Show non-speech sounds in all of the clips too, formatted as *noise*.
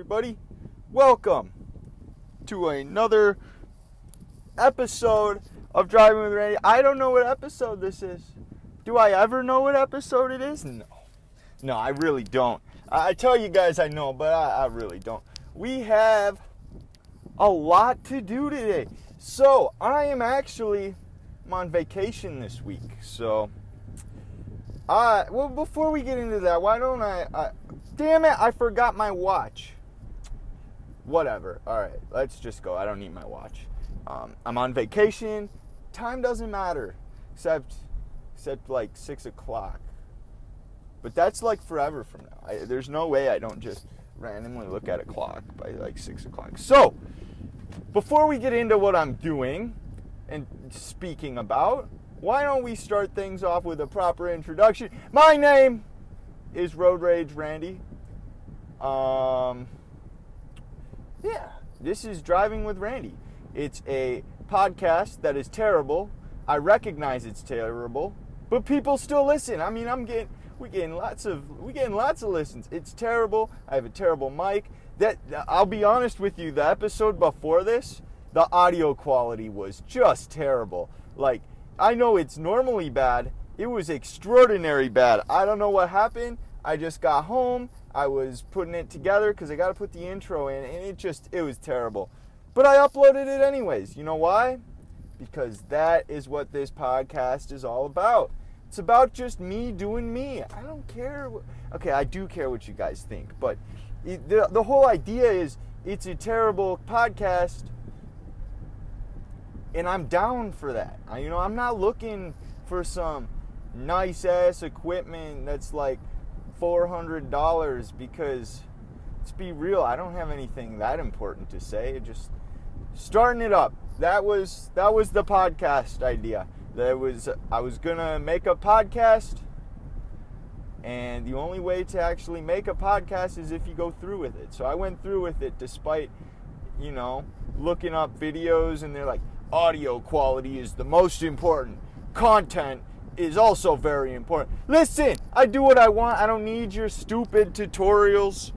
everybody. Welcome to another episode of Driving with Randy. I don't know what episode this is. Do I ever know what episode it is? No. No, I really don't. I tell you guys I know, but I, I really don't. We have a lot to do today. So, I am actually I'm on vacation this week. So, uh, well, before we get into that, why don't I, I damn it, I forgot my watch. Whatever. All right, let's just go. I don't need my watch. Um, I'm on vacation. Time doesn't matter, except except like six o'clock. But that's like forever from now. I, there's no way I don't just randomly look at a clock by like six o'clock. So, before we get into what I'm doing and speaking about, why don't we start things off with a proper introduction? My name is Road Rage Randy. Um, yeah, this is Driving with Randy. It's a podcast that is terrible. I recognize it's terrible, but people still listen. I mean, I'm getting we getting lots of we getting lots of listens. It's terrible. I have a terrible mic. That I'll be honest with you, the episode before this, the audio quality was just terrible. Like I know it's normally bad. It was extraordinary bad. I don't know what happened. I just got home. I was putting it together because I got to put the intro in, and it just, it was terrible. But I uploaded it anyways. You know why? Because that is what this podcast is all about. It's about just me doing me. I don't care. Okay, I do care what you guys think, but it, the, the whole idea is it's a terrible podcast and I'm down for that. I, you know, I'm not looking for some nice ass equipment that's like $400 because let's be real, I don't have anything that important to say. Just starting it up. That was that was the podcast idea. That was I was going to make a podcast and the only way to actually make a podcast is if you go through with it. So I went through with it despite you know, looking up videos and they're like audio quality is the most important. Content is also very important. Listen, I do what I want. I don't need your stupid tutorials.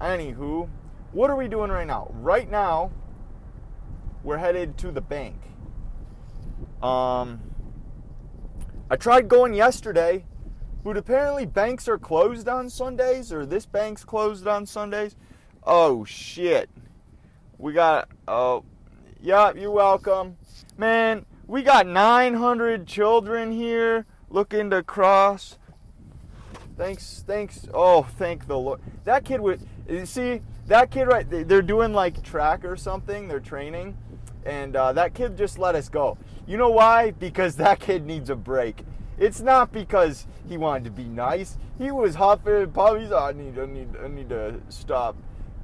Anywho, what are we doing right now? Right now, we're headed to the bank. Um, I tried going yesterday, but apparently banks are closed on Sundays, or this bank's closed on Sundays. Oh shit. We got, oh, Yup, you're welcome. Man, we got 900 children here looking to cross. Thanks, thanks. Oh, thank the Lord. That kid would, you see, that kid right, they're doing like track or something, they're training, and uh, that kid just let us go. You know why? Because *laughs* that kid needs a break. It's not because he wanted to be nice. He was huffing and puffing. Oh, I need, I need, I need to stop.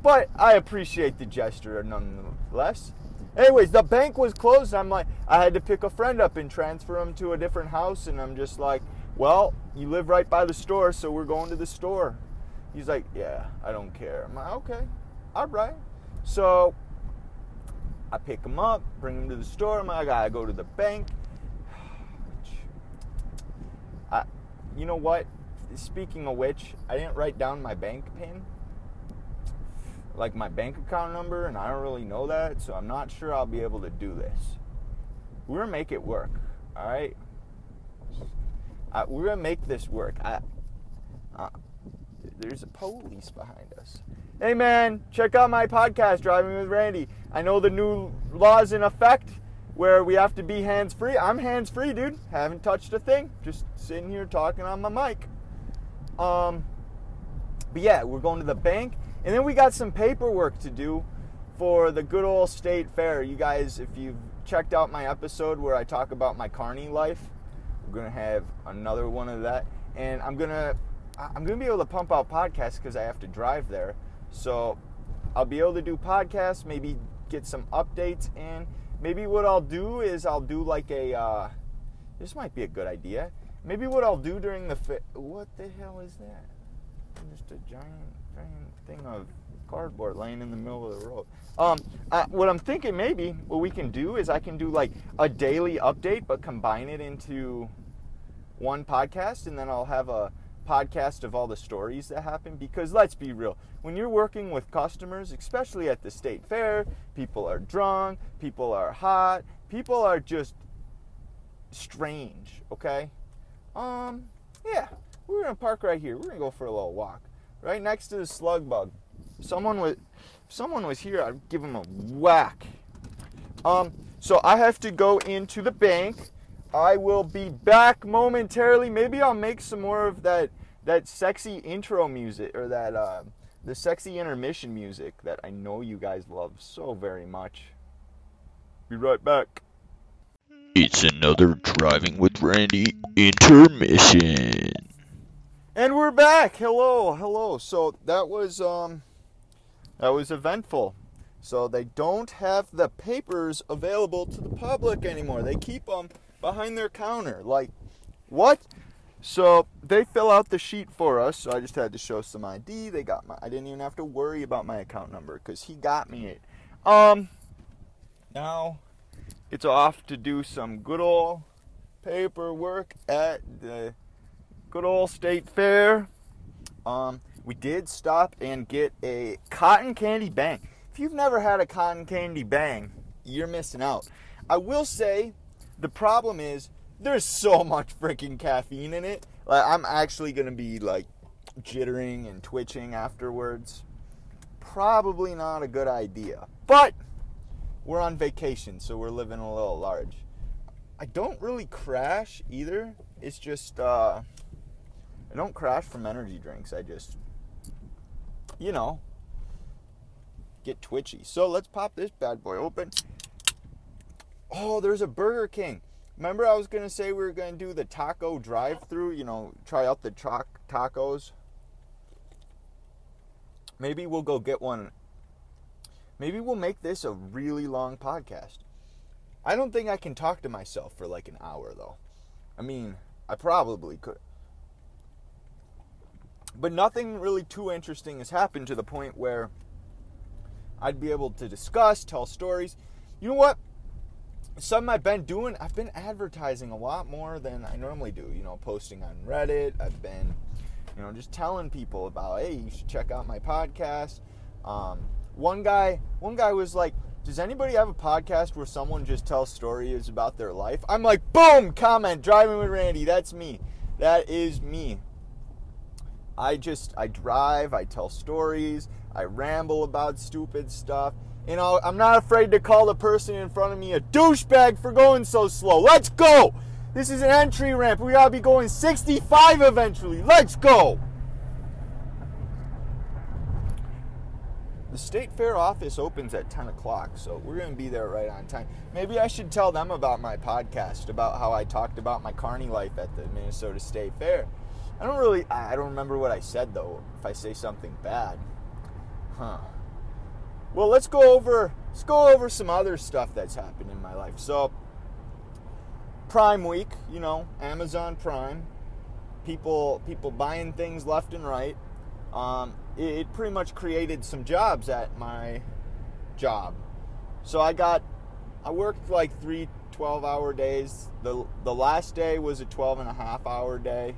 But I appreciate the gesture nonetheless. Anyways, the bank was closed. I'm like, I had to pick a friend up and transfer him to a different house. And I'm just like, well, you live right by the store, so we're going to the store. He's like, yeah, I don't care. I'm like, okay, all right. So I pick him up, bring him to the store. I'm like, I gotta go to the bank. *sighs* You know what? Speaking of which, I didn't write down my bank pin like my bank account number, and I don't really know that, so I'm not sure I'll be able to do this. We're gonna make it work, all right? Uh, we're gonna make this work. I, uh, there's a police behind us. Hey man, check out my podcast, Driving with Randy. I know the new laws in effect where we have to be hands free. I'm hands free, dude. Haven't touched a thing. Just sitting here talking on my mic. Um, but yeah, we're going to the bank and then we got some paperwork to do for the good old state fair. You guys, if you've checked out my episode where I talk about my carny life, we're gonna have another one of that. And I'm gonna I'm gonna be able to pump out podcasts because I have to drive there. So I'll be able to do podcasts, maybe get some updates, and maybe what I'll do is I'll do like a. Uh, this might be a good idea. Maybe what I'll do during the fi- what the hell is that? Just a giant, giant thing of cardboard laying in the middle of the road. Um, what I'm thinking maybe what we can do is I can do like a daily update, but combine it into one podcast, and then I'll have a podcast of all the stories that happen. Because let's be real when you're working with customers especially at the state fair people are drunk people are hot people are just strange okay? Um yeah we're gonna park right here. We're gonna go for a little walk right next to the slug bug someone was someone was here i'd give them a whack um so i have to go into the bank I will be back momentarily. Maybe I'll make some more of that that sexy intro music or that uh, the sexy intermission music that I know you guys love so very much. Be right back. It's another Driving with Randy intermission. And we're back. Hello, hello. So that was um that was eventful. So they don't have the papers available to the public anymore. They keep them behind their counter. Like, what? So they fill out the sheet for us. So I just had to show some ID. They got my. I didn't even have to worry about my account number because he got me it. Um. Now, it's off to do some good old paperwork at the good old state fair. Um, we did stop and get a cotton candy bang. If you've never had a cotton candy bang, you're missing out. I will say the problem is there's so *laughs* much freaking caffeine in it. Like I'm actually gonna be like jittering and twitching afterwards. Probably not a good idea. But we're on vacation, so we're living a little large. I don't really crash either. It's just uh I don't crash from energy drinks. I just you know get twitchy. So let's pop this bad boy open. Oh, there's a Burger King. Remember, I was gonna say we were gonna do the taco drive-through. You know, try out the truck tacos. Maybe we'll go get one. Maybe we'll make this a really long podcast. I don't think I can talk to myself for like an hour though. I mean, I probably could. But nothing really too interesting has happened to the point where I'd be able to discuss, tell stories. You know what? something I've been doing, I've been advertising a lot more than I normally do. You know, posting on Reddit. I've been, you know, just telling people about, hey, you should check out my podcast. Um, one guy, one guy was like, does anybody have a podcast where someone just tells stories about their life? I'm like, boom, comment, driving with Randy. That's me. That is me. I just, I drive, I tell stories, I ramble about stupid stuff. You know, I'm not afraid to call the person in front of me a douchebag for going so slow. Let's go! This is an entry ramp. We gotta be going 65 eventually. Let's go! The state fair office opens at 10 o'clock, so we're gonna be there right on time. Maybe I should tell them about my podcast, about how I talked about my carny life at the Minnesota State Fair. I don't really, I don't remember what I said though, if I say something bad. Huh. Well, let's go over let's go over some other stuff that's happened in my life. So, Prime Week, you know, Amazon Prime, people people buying things left and right. Um, it, it pretty much created some jobs at my job. So I got I worked like three 12 hour days. The the last day was a 12 and a half hour day.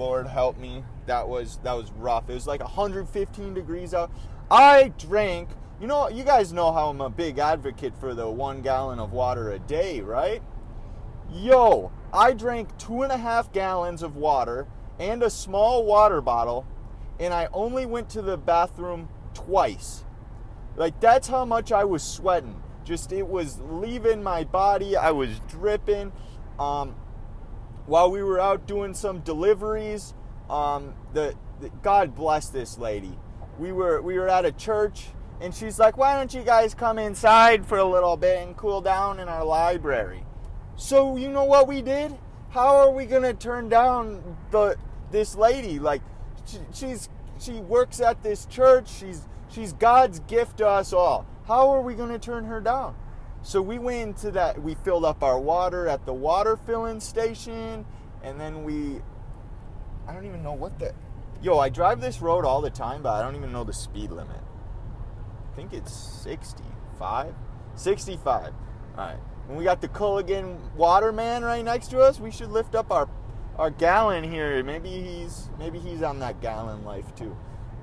Lord help me. That was that was rough. It was like 115 degrees out. I drank, you know, you guys know how I'm a big advocate for the one gallon of water a day, right? Yo, I drank two and a half gallons of water and a small water bottle, and I only went to the bathroom twice. Like, that's how much I was sweating. Just, it was leaving my body. I was dripping. Um, while we were out doing some deliveries, um, the, the God bless this lady we were we were at a church and she's like, "Why don't you guys come inside for a little bit and cool down in our library?" So, you know what we did? How are we to turn down the this lady like she, she's she works at this church. She's she's God's gift to us all. How are we to turn her down? So we went into that we filled up our water at the water filling station and then we I don't even know what the Yo, I drive this road all the time, but I don't even know the speed limit. I think it's 65. 65. All right. When we got the Culligan Waterman right next to us, we should lift up our our gallon here. Maybe he's maybe he's on that gallon life too.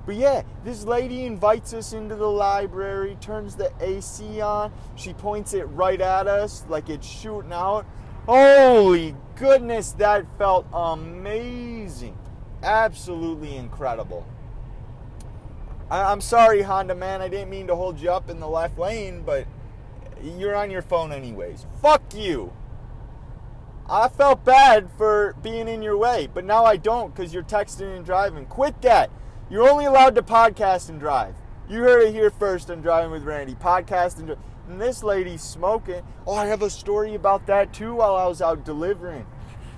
But yeah, this lady invites us into the library, turns the AC on. She points it right at us like it's shooting out. Holy goodness, that felt amazing. Absolutely incredible. I- I'm sorry, Honda man. I didn't mean to hold you up in the left lane, but you're on your phone anyways. Fuck you. I felt bad for being in your way, but now I don't because you're texting and driving. Quit that. You're only allowed to podcast and drive. You heard it here first on Driving with Randy. Podcast and. And this lady's smoking. Oh, I have a story about that too while I was out delivering.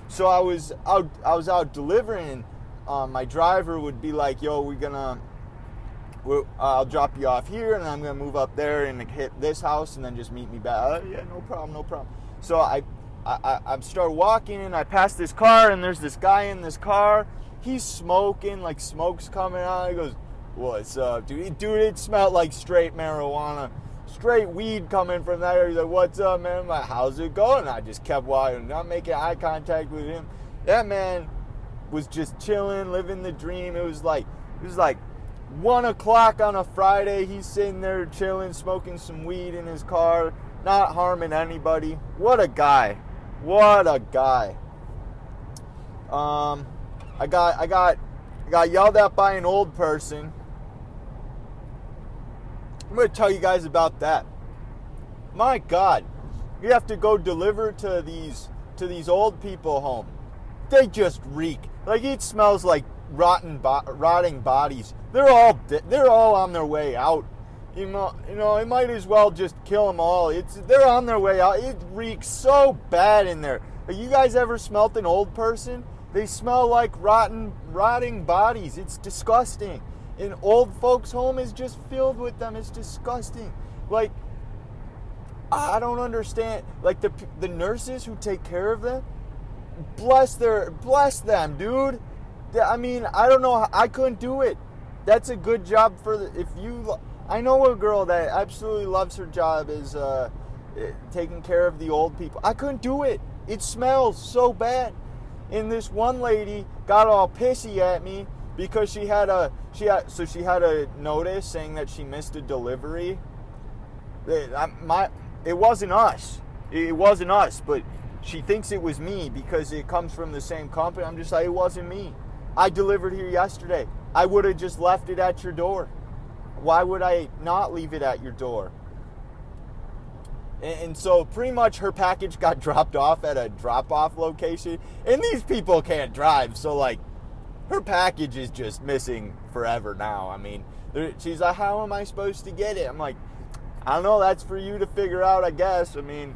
So I was out I was out delivering um, my driver would be like, "Yo, we're gonna we'll, I'll drop you off here, and I'm gonna move up there and hit this house, and then just meet me back." Oh, yeah, no problem, no problem. So I, I, I start walking, and I pass this car, and there's this guy in this car. He's smoking, like smoke's coming out. He goes, "What's up, dude? Dude, it smelled like straight marijuana." Straight weed coming from there. He's like, "What's up, man?" I'm like, "How's it going?" I just kept walking, not making eye contact with him. That man was just chilling, living the dream. It was like it was like one o'clock on a Friday. He's sitting there chilling, smoking some weed in his car, not harming anybody. What a guy! What a guy! Um, I got I got I got yelled at by an old person. I'm gonna tell you guys about that. My God, you have to go deliver to these to these old people home. They just reek. Like it smells like rotten, bo- rotting bodies. They're all they're all on their way out. You know, you know, it might as well just kill them all. It's they're on their way out. It reeks so bad in there. Have you guys ever smelt an old person? They smell like rotten, rotting bodies. It's disgusting. An old folks' home is just filled with them. It's disgusting. Like I don't understand. Like the the nurses who take care of them, bless their bless them, dude. I mean, I don't know. I couldn't do it. That's a good job for the, if you. I know a girl that absolutely loves her job is uh, taking care of the old people. I couldn't do it. It smells so bad. And this one lady got all pissy at me because she had a she had so she had a notice saying that she missed a delivery. My it wasn't us. It wasn't us, but she thinks it was me because it comes from the same company. I'm just like it wasn't me. I delivered here yesterday. I would have just left it at your door. Why would I not leave it at your door? And, so, pretty much, her package got *laughs* dropped off at a drop off location. And these people can't drive. So, like, her package is just missing forever now. I mean, she's like, How am I supposed to get it? I'm like, I don't know. That's for you to figure out, I guess. I mean,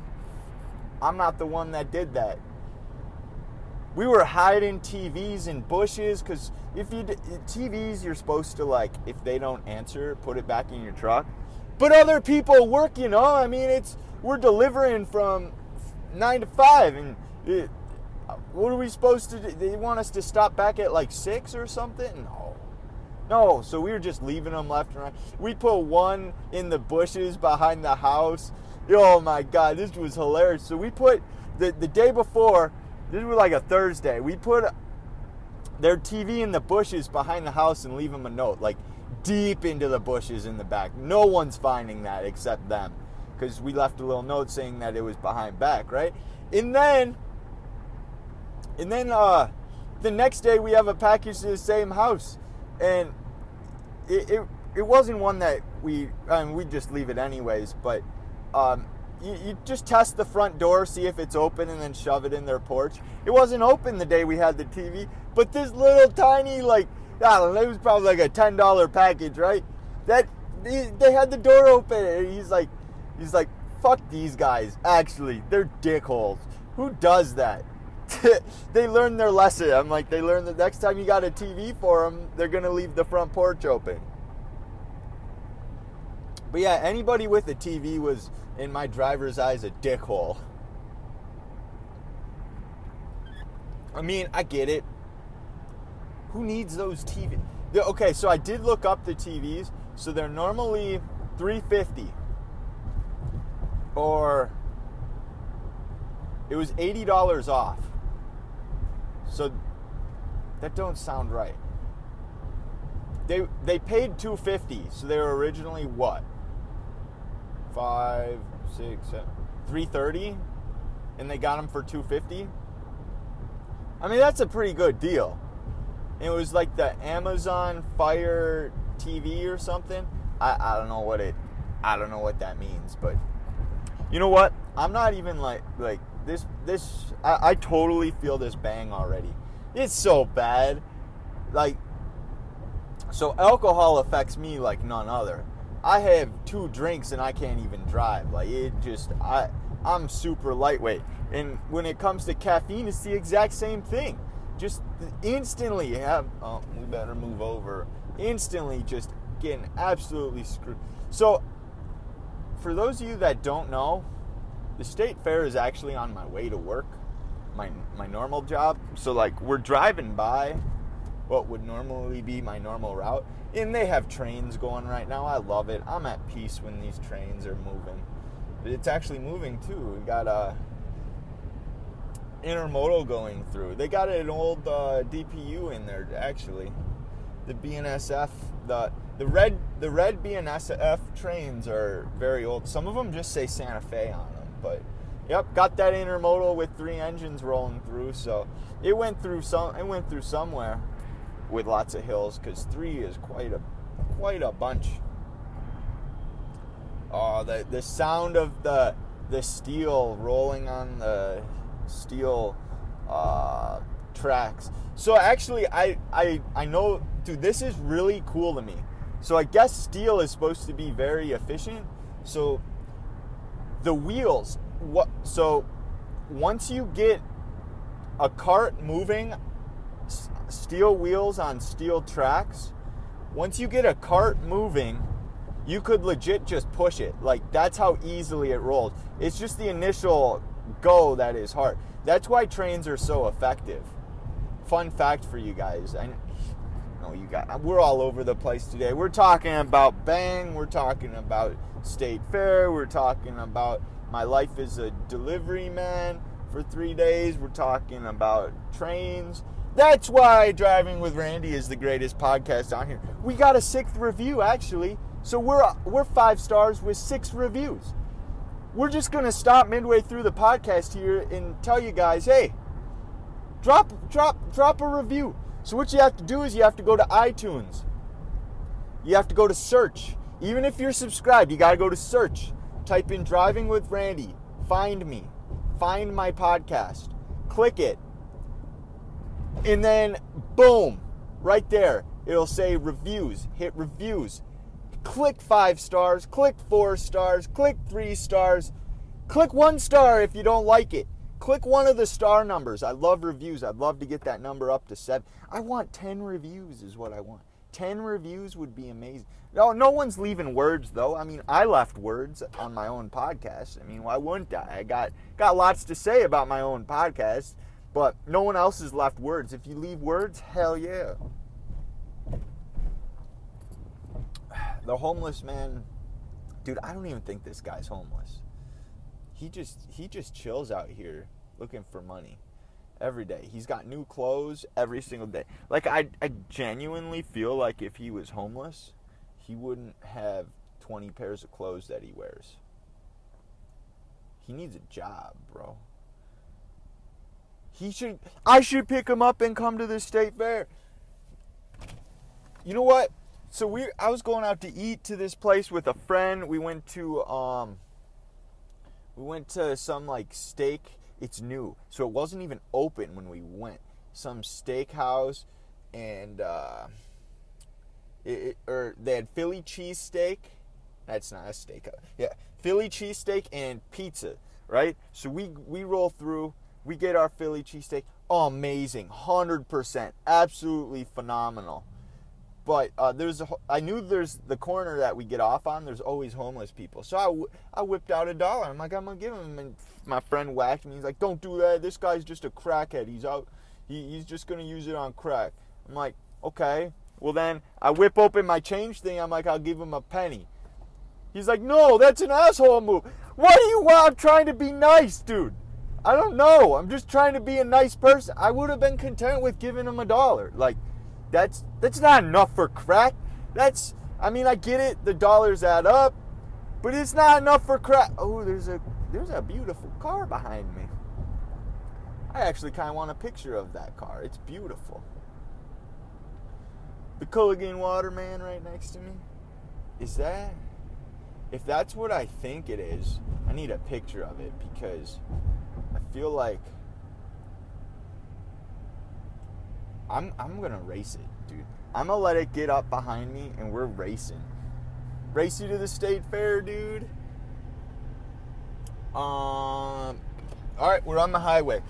I'm not the one that did that we were hiding TVs in bushes because if you TVs, you're supposed to like if they don't answer, put it back in your truck. But other people work, you oh, know. I mean, it's we're delivering from nine to five, and it, what are we supposed to do? They want us to stop back at like six or something? No, no. So we were just leaving them left and right. We put one in the bushes behind the house. Oh my god, this was hilarious. So we put the the day before this was like a Thursday. We put their TV in the bushes behind the house and leave them a note, like deep into the bushes in the back. No one's finding that except them, because we left a little note saying that it was behind back, right? And then, and then uh, the next day we have a package to the same house, and it it, it wasn't one that we I mean we just leave it anyways, but um, you, you just test the front door, see if it's open, and then shove it in their porch. It wasn't open the day we had the TV, but this little tiny, like, I don't know, it was probably like a $10 package, right? That, they had the door open, and he's like, he's like, fuck these guys. Actually, they're dickholes. Who does that? *laughs* they learned their lesson. I'm like, they learned that next time you got a TV for them, they're gonna leave the front porch open. But yeah, anybody with a TV was in my driver's eyes a dickhole. I mean, I get it. Who needs those TVs? Okay, so I did look up the TVs. So they're normally 350 or it was $80 off. So that don't sound right. They they paid 250, so they were originally what? Five, six, seven, 330, and they got them for 250. I mean, that's a pretty good deal. It was like the Amazon Fire TV or something. I, I don't know what it I don't know what that means, but you know what? I'm not even like like this this I, I totally feel this bang already. It's so bad. Like so alcohol affects me like none other. I have two drinks and I can't even drive. Like it just I I'm super lightweight. And when it comes to caffeine, it's the exact same thing. Just instantly have oh, we better move over. Instantly just getting absolutely screwed. So for those of you that don't know, the state fair is actually on my way to work, my my normal job. So like we're driving by what would normally be my normal route, and they have trains going right now. I love it. I'm at peace when these trains are moving. But it's actually moving too. We got a intermodal going through. They got an old uh, DPU in there actually. The BNSF, the the red the red BNSF trains are very old. Some of them just say Santa Fe on them, but yep, got that intermodal with three engines rolling through. So it went through some. It went through somewhere with lots of hills because three is quite a quite a bunch. Oh, the the sound of the the steel rolling on the steel uh, tracks. So actually, I I I know, dude. This is really cool to me. So I guess steel is supposed to be very efficient. So the wheels, what? So once you get a cart moving, steel wheels on steel tracks. Once you get a cart moving, you could legit just push it. Like that's how easily it rolls. It's just the initial go that is hard. That's why trains are so effective. Fun fact for you guys. I know you got we're all over the place today. We're talking about bang, we're talking about state fair, we're talking about my life as a delivery man for 3 days, we're talking about trains. That's why driving with Randy is the greatest podcast on here. We got a sixth review actually. So we're we're 5 stars with 6 reviews we're just going to stop midway through the podcast here and tell you guys, hey, drop drop drop a review. So what you have to do is you have to go to iTunes. You have to go to search. Even if you're subscribed, you got to go to search. Type in driving with Randy. Find me. Find my podcast. Click it. And then boom, right there, it'll say reviews. Hit reviews click five stars, click four stars, click three stars, click one star if you don't like it. Click one of the star numbers. I love reviews. I'd love to get that number up to seven. I want 10 reviews, is what I want. 10 reviews would be amazing. No, no one's leaving words though. I mean, I left words on my own podcast. I mean, why wouldn't I? I got got lots to say about my own podcast, but no one else has left words. If you leave words, hell yeah. *sighs* the homeless man, dude, I don't even think this guy's homeless. He just he just chills out here looking for money every day. He's got new clothes every single day. Like I I genuinely feel like if he was homeless, he wouldn't have 20 pairs of clothes that he wears. He needs a job, bro. He should I should pick him up and come to the state fair. You know what? so we I was going out to eat to this place with a friend. We went to um we went to some like steak. It's new. So it wasn't even open when we went. Some steakhouse and uh it, or they had Philly cheesesteak. That's not a steak. Yeah, Philly cheesesteak and pizza, right? So we we roll through, we get our Philly cheesesteak. Oh, amazing. 100%. Absolutely phenomenal but uh, there's a, I knew there's the corner that we get off on. There's always homeless people, so I, I whipped out a dollar. I'm like, I'm gonna give him. And my friend whacked me. He's like, Don't do that. This guy's just a crackhead. He's out. He, he's just gonna use it on crack. I'm like, okay. Well then, I whip open my change thing. I'm like, I'll give him a penny. He's like, No, that's an asshole move. What do you? I'm trying to be nice, dude. I don't know. I'm just trying to be a nice person. I would have been content with giving him a dollar. Like, that's that's not enough for crack. That's I mean, I get it. The dollars add up, but it's not enough for crack. Oh, there's a there's a beautiful car behind me. I actually kind of want a picture of that car. It's beautiful. The Culligan Waterman right next to me. Is that? If that's what I think it is, I need a picture of it because I feel like I'm I'm gonna race it, dude. I'm gonna let it get up behind me and we're racing. Race you to the state fair, dude. Um all right, we're on the highway.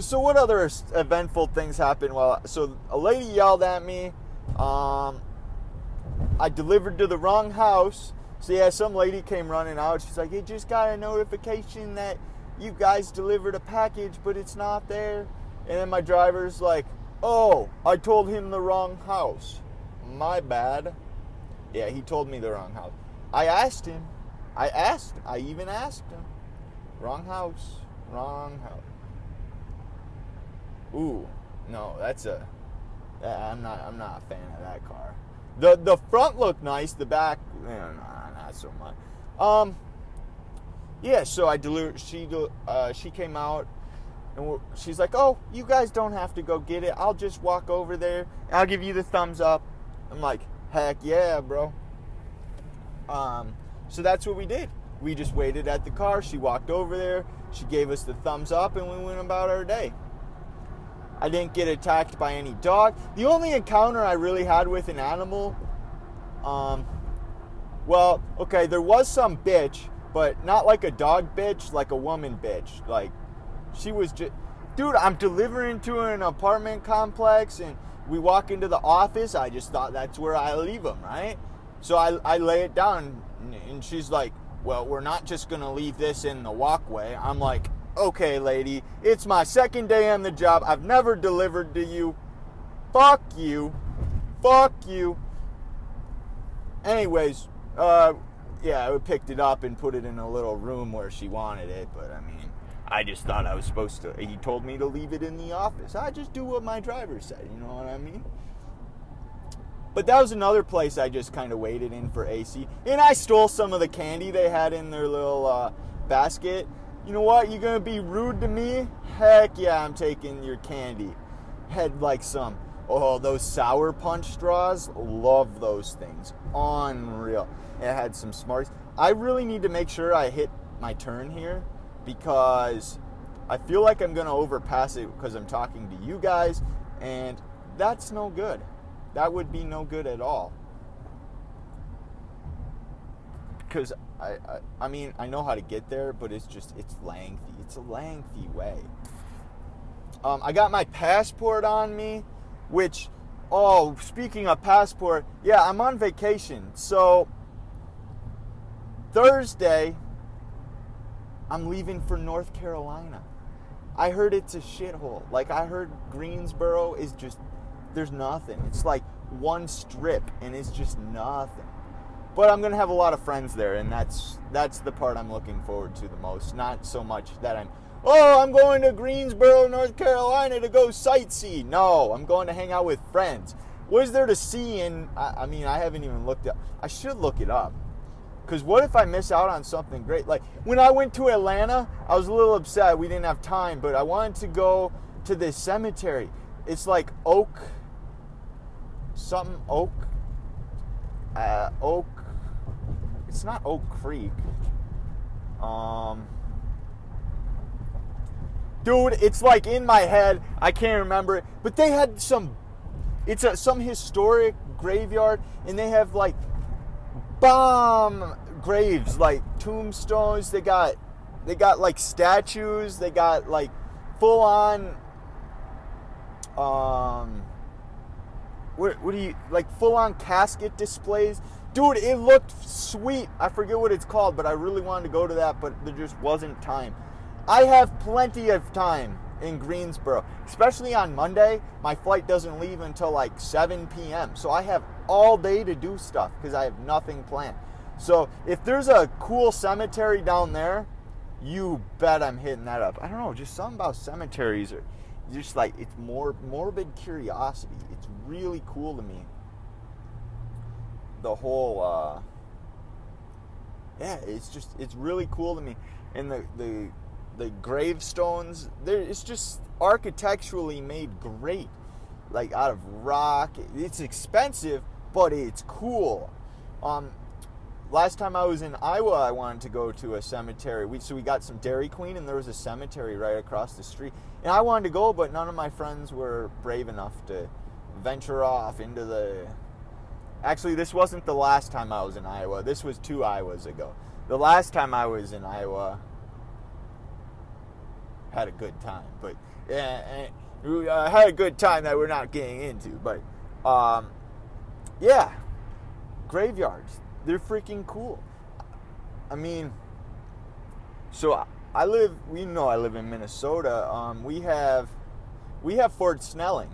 So what other eventful things happened? Well, so a lady yelled at me. Um, I delivered to the wrong house. So yeah, some lady came running out. She's like, "You just got a notification that you guys delivered a package, but it's not there." And then my driver's like, "Oh, I told him the wrong house. My bad." Yeah, he told me the wrong house. I asked him. I asked. I even asked him. Wrong house. Wrong house. Ooh, no, that's a. I'm not. I'm not a fan of that car. The the front looked nice. The back, eh, nah, not so much. Um. Yeah, so I delivered. She uh, she came out, and she's like, "Oh, you guys don't have to go get it. I'll just walk over there. I'll give you the thumbs up." I'm like, "Heck yeah, bro." Um. So that's what we did. We just waited at the car. She walked over there. She gave us the thumbs up, and we went about our day. I didn't get attacked by any dog. The only encounter I really had with an animal, um, well, okay, there was some bitch, but not like a dog bitch, like a woman bitch. Like, she was just, dude, I'm delivering to an apartment complex and we walk into the office. I just thought that's where I leave them, right? So I, I lay it down and she's like, well, we're not just going to leave this in the walkway. I'm like, okay, lady, it's my second day on the job. I've never delivered to you. Fuck you. Fuck you. Anyways, uh, yeah, I picked it up and put it in a little room where she wanted it, but I mean, I just thought I was supposed to. He told me to leave it in the office. I just do what my driver said, you know what I mean? But that was another place I just kind of waited in for AC. And I stole some of the candy they had in their little uh, basket you know what? You're gonna be rude to me? Heck yeah, I'm taking your candy. Had like some. Oh, those sour punch straws. Love those things. Unreal. It had some smarties. I really need to make sure I hit my turn here because I feel like I'm gonna overpass it because I'm talking to you guys, and that's no good. That would be no good at all. Because I, I, I mean, I know how to get there, but it's just, it's lengthy. It's a lengthy way. Um, I got my passport on me, which, oh, speaking of passport, yeah, I'm on vacation. So, Thursday, I'm leaving for North Carolina. I heard it's a shithole. Like, I heard Greensboro is just, there's nothing. It's like one strip, and it's just nothing but I'm gonna have a lot of friends there, and that's that's the part I'm looking forward to the most. Not so much that I'm, oh, I'm going to Greensboro, North Carolina to go sightsee. No, I'm going to hang out with friends. What is there to see? And I, I mean, I haven't even looked up. I should look it up. Because what if I miss out on something great? Like when I went to Atlanta, I was a little upset. We didn't have time, but I wanted to go to this cemetery. It's like Oak, something Oak, uh, Oak it's not Oak Creek. Um, dude, it's like in my head. I can't remember it, but they had some. It's a some historic graveyard, and they have like bomb graves, like tombstones. They got they got like statues. They got like full on. Um, what what do you like? Full on casket displays. Dude, it looked sweet. I forget what it's called, but I really wanted to go to that, but there just wasn't time. I have plenty of time in Greensboro, especially on Monday. My flight doesn't leave until like 7 p.m. So I have all day to do stuff because I have nothing planned. So if there's a cool cemetery down there, You bet I'm hitting that up. I don't know, just something about cemeteries or just like it's more morbid curiosity. It's really cool to me. The whole uh yeah, it's just it's really cool to me. And the the the gravestones, there it's just architecturally made great. Like out of rock. It's expensive, but it's cool. Um last time I was in Iowa, I wanted to go to a cemetery. We, so we got some Dairy Queen, and there was a cemetery right across the street. And I wanted to go, but none of my friends were brave enough to venture off into the. Actually, this wasn't the last time I was in Iowa. This was two Iowas ago. The last time I was in Iowa, had a good time, but yeah, uh, had a good time that we're not getting into. But um, yeah, graveyards they're freaking cool. I mean, so I live. We know I live in Minnesota. Um, we have we have Fort Snelling.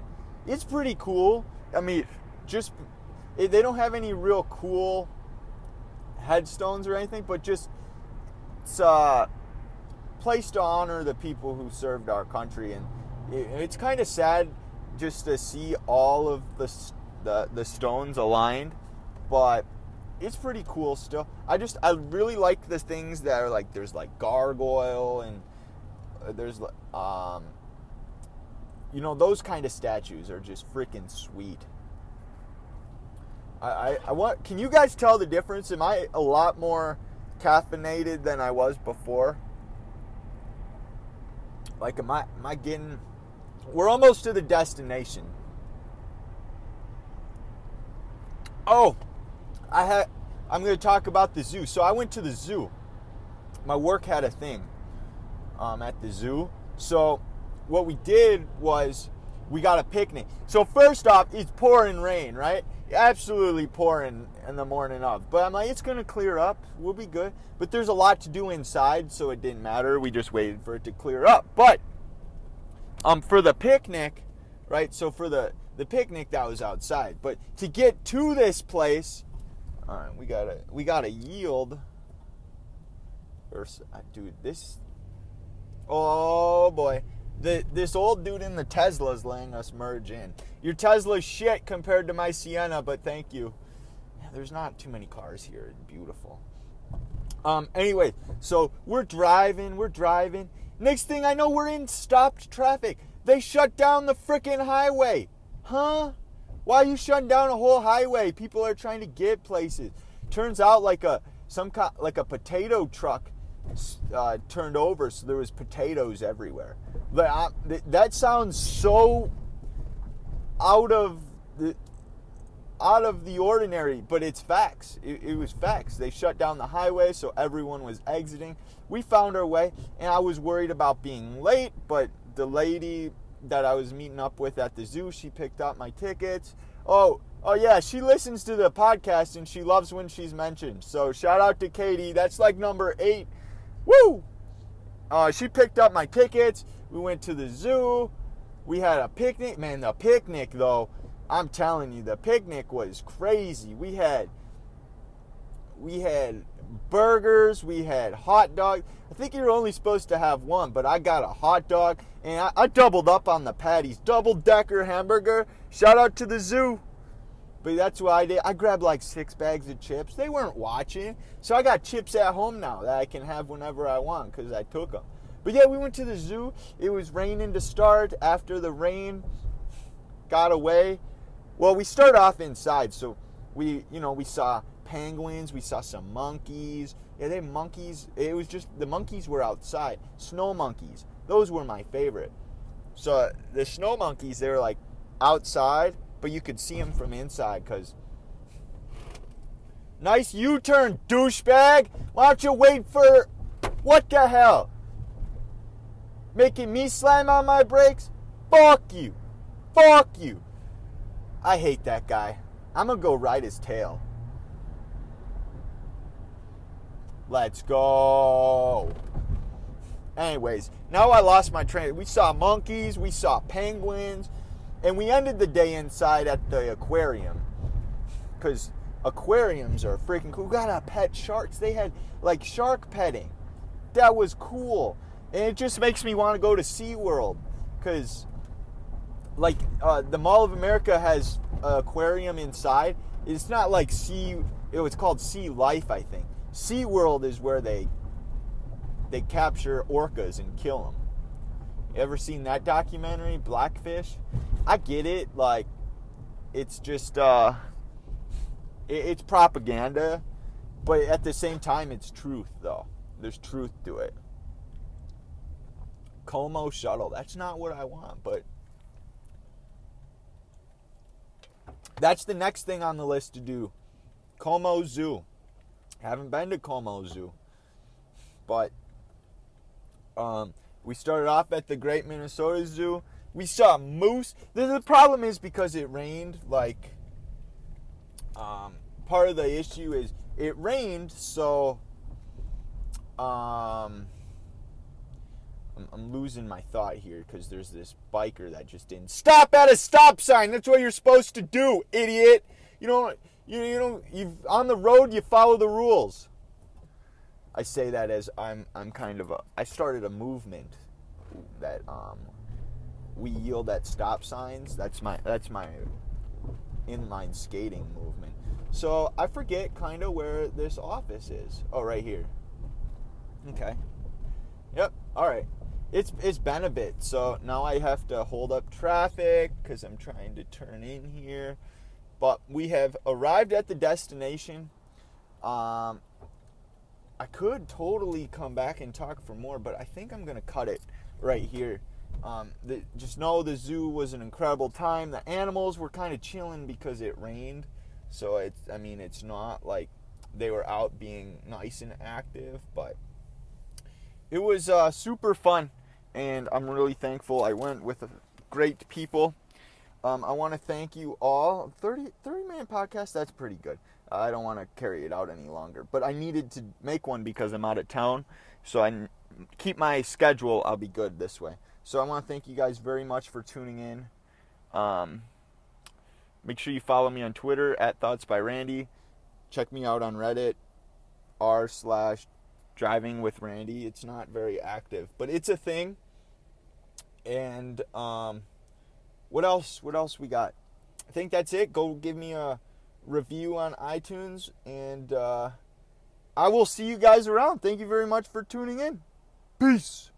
It's pretty cool. I mean, just they don't have any real cool headstones or anything, but just it's a place to honor the people who served our country, and it's kind of sad just to see all of the the, the stones aligned, but it's pretty cool still. I just I really like the things that are like there's like gargoyle and uh, there's um you know those kind of statues are just freaking sweet. I, I, I want can you guys tell the difference? Am I a lot more caffeinated than I was before? Like am I am I getting we're almost to the destination. Oh, I had I'm going to talk about the zoo. So I went to the zoo. My work had a thing um, at the zoo. So what we did was we got a picnic. So first off, it's pouring rain, right? Absolutely pouring in the morning of. But I'm like, it's gonna clear up. We'll be good. But there's a lot to do inside, so it didn't matter. We just waited for it to clear up. But um, for the picnic, right? So for the the picnic that was outside. But to get to this place, all right, we gotta we gotta yield. Versus, uh, dude, this. Oh boy, the this old dude in the Tesla is letting us merge in. Your Tesla's shit compared to my Sienna, but thank you. There's not too many cars here. It's beautiful. Um. Anyway, so we're driving. We're driving. Next thing I know, we're in stopped traffic. They shut down the freaking highway. Huh? Why are you shutting down a whole highway? People are trying to get places. Turns out like a some kind like a potato truck uh, turned over, so there was potatoes everywhere. But I, that sounds so out of the out of the ordinary, but it's facts. It, it, was facts. They shut down the highway, so everyone was exiting. We found our way, and I was worried about being late, but the lady that I was meeting up with at the zoo. She picked up my tickets. Oh, oh yeah, she listens to the podcast and she loves when she's mentioned. So shout out to Katie. That's like number eight. Woo! Uh, she picked up my tickets. We went to the zoo. We had a picnic. Man, the picnic though, I'm telling you, the picnic was crazy. We had we had burgers, we had hot dogs. I think you're only supposed to have one, but I got a hot dog and I, I doubled up on the patties. Double decker hamburger. Shout out to the zoo. But that's what I did. I grabbed like six bags of chips. They weren't watching. So I got chips at home now that I can have whenever I want because I took them. But yeah, we went to the zoo. It was raining to start. After the rain got away, well, we start off inside. So we, you know, we saw penguins. We saw some monkeys. Yeah, they monkeys. It was just the monkeys were outside. Snow monkeys. Those were my favorite. So the snow monkeys, they were like outside, but you could see them from inside because. Nice U turn, douchebag. Why don't you wait for. What the hell? Making me slam on my brakes? Fuck you. Fuck you. I hate that guy. I'm gonna go ride his tail. Let's go. Anyways, now I lost my train. We saw monkeys, we saw penguins, and we ended the day inside at the aquarium. Because aquariums are freaking cool. We got a pet sharks. They had like shark petting. that was cool. And it just makes me want to go to SeaWorld. Because, like, uh, the Mall of America has an aquarium inside. It's not like Sea, it was called Sea Life, I think. SeaWorld is where they they capture orcas and kill them. You ever seen that documentary, Blackfish? I get it, like, it's just, uh, it, it's propaganda, but at the same time, it's truth, though. There's truth to it. Como shuttle. That's not what I want, but that's the next thing on the list to do. Como Zoo. Haven't been to Como Zoo, but um, we started off at the Great Minnesota Zoo. We saw moose. The, the problem is because it rained. Like, um, part of the issue is it rained, so um, I'm, I'm losing my thought here because there's this biker that just didn't stop at a stop sign. That's what you're supposed to do, idiot. You don't. You, you don't. You on the road. You follow the rules. I say that as I'm I'm kind of a I started a movement that um we yield at stop signs. That's my that's my inline skating movement. So I forget kind of where this office is. Oh, right here. Okay. Yep. All right. It's it's been a bit. So now I have to hold up traffic because I'm trying to turn in here. But we have arrived at the destination. Um, I could totally come back and talk for more, but I think I'm gonna cut it right here. Um, the, just know the zoo was an incredible time. The animals were kind of chilling because it rained, so it's I mean it's not like they were out being nice and active, but it was uh, super fun, and I'm really thankful. I went with great people. Um, I want to thank you all. 30, 30 minute podcast, that's pretty good. I don't want to carry it out any longer, but I needed to make one because I'm out of town. So I keep my schedule, I'll be good this way. So I want to thank you guys very much for tuning in. Um, make sure you follow me on Twitter at Thoughts by Randy. Check me out on Reddit r slash driving with Randy. It's not very active, but it's a thing. And um, what else? What else we got? I think that's it. Go give me a review on iTunes, and uh, I will see you guys around. Thank you very much for tuning in. Peace.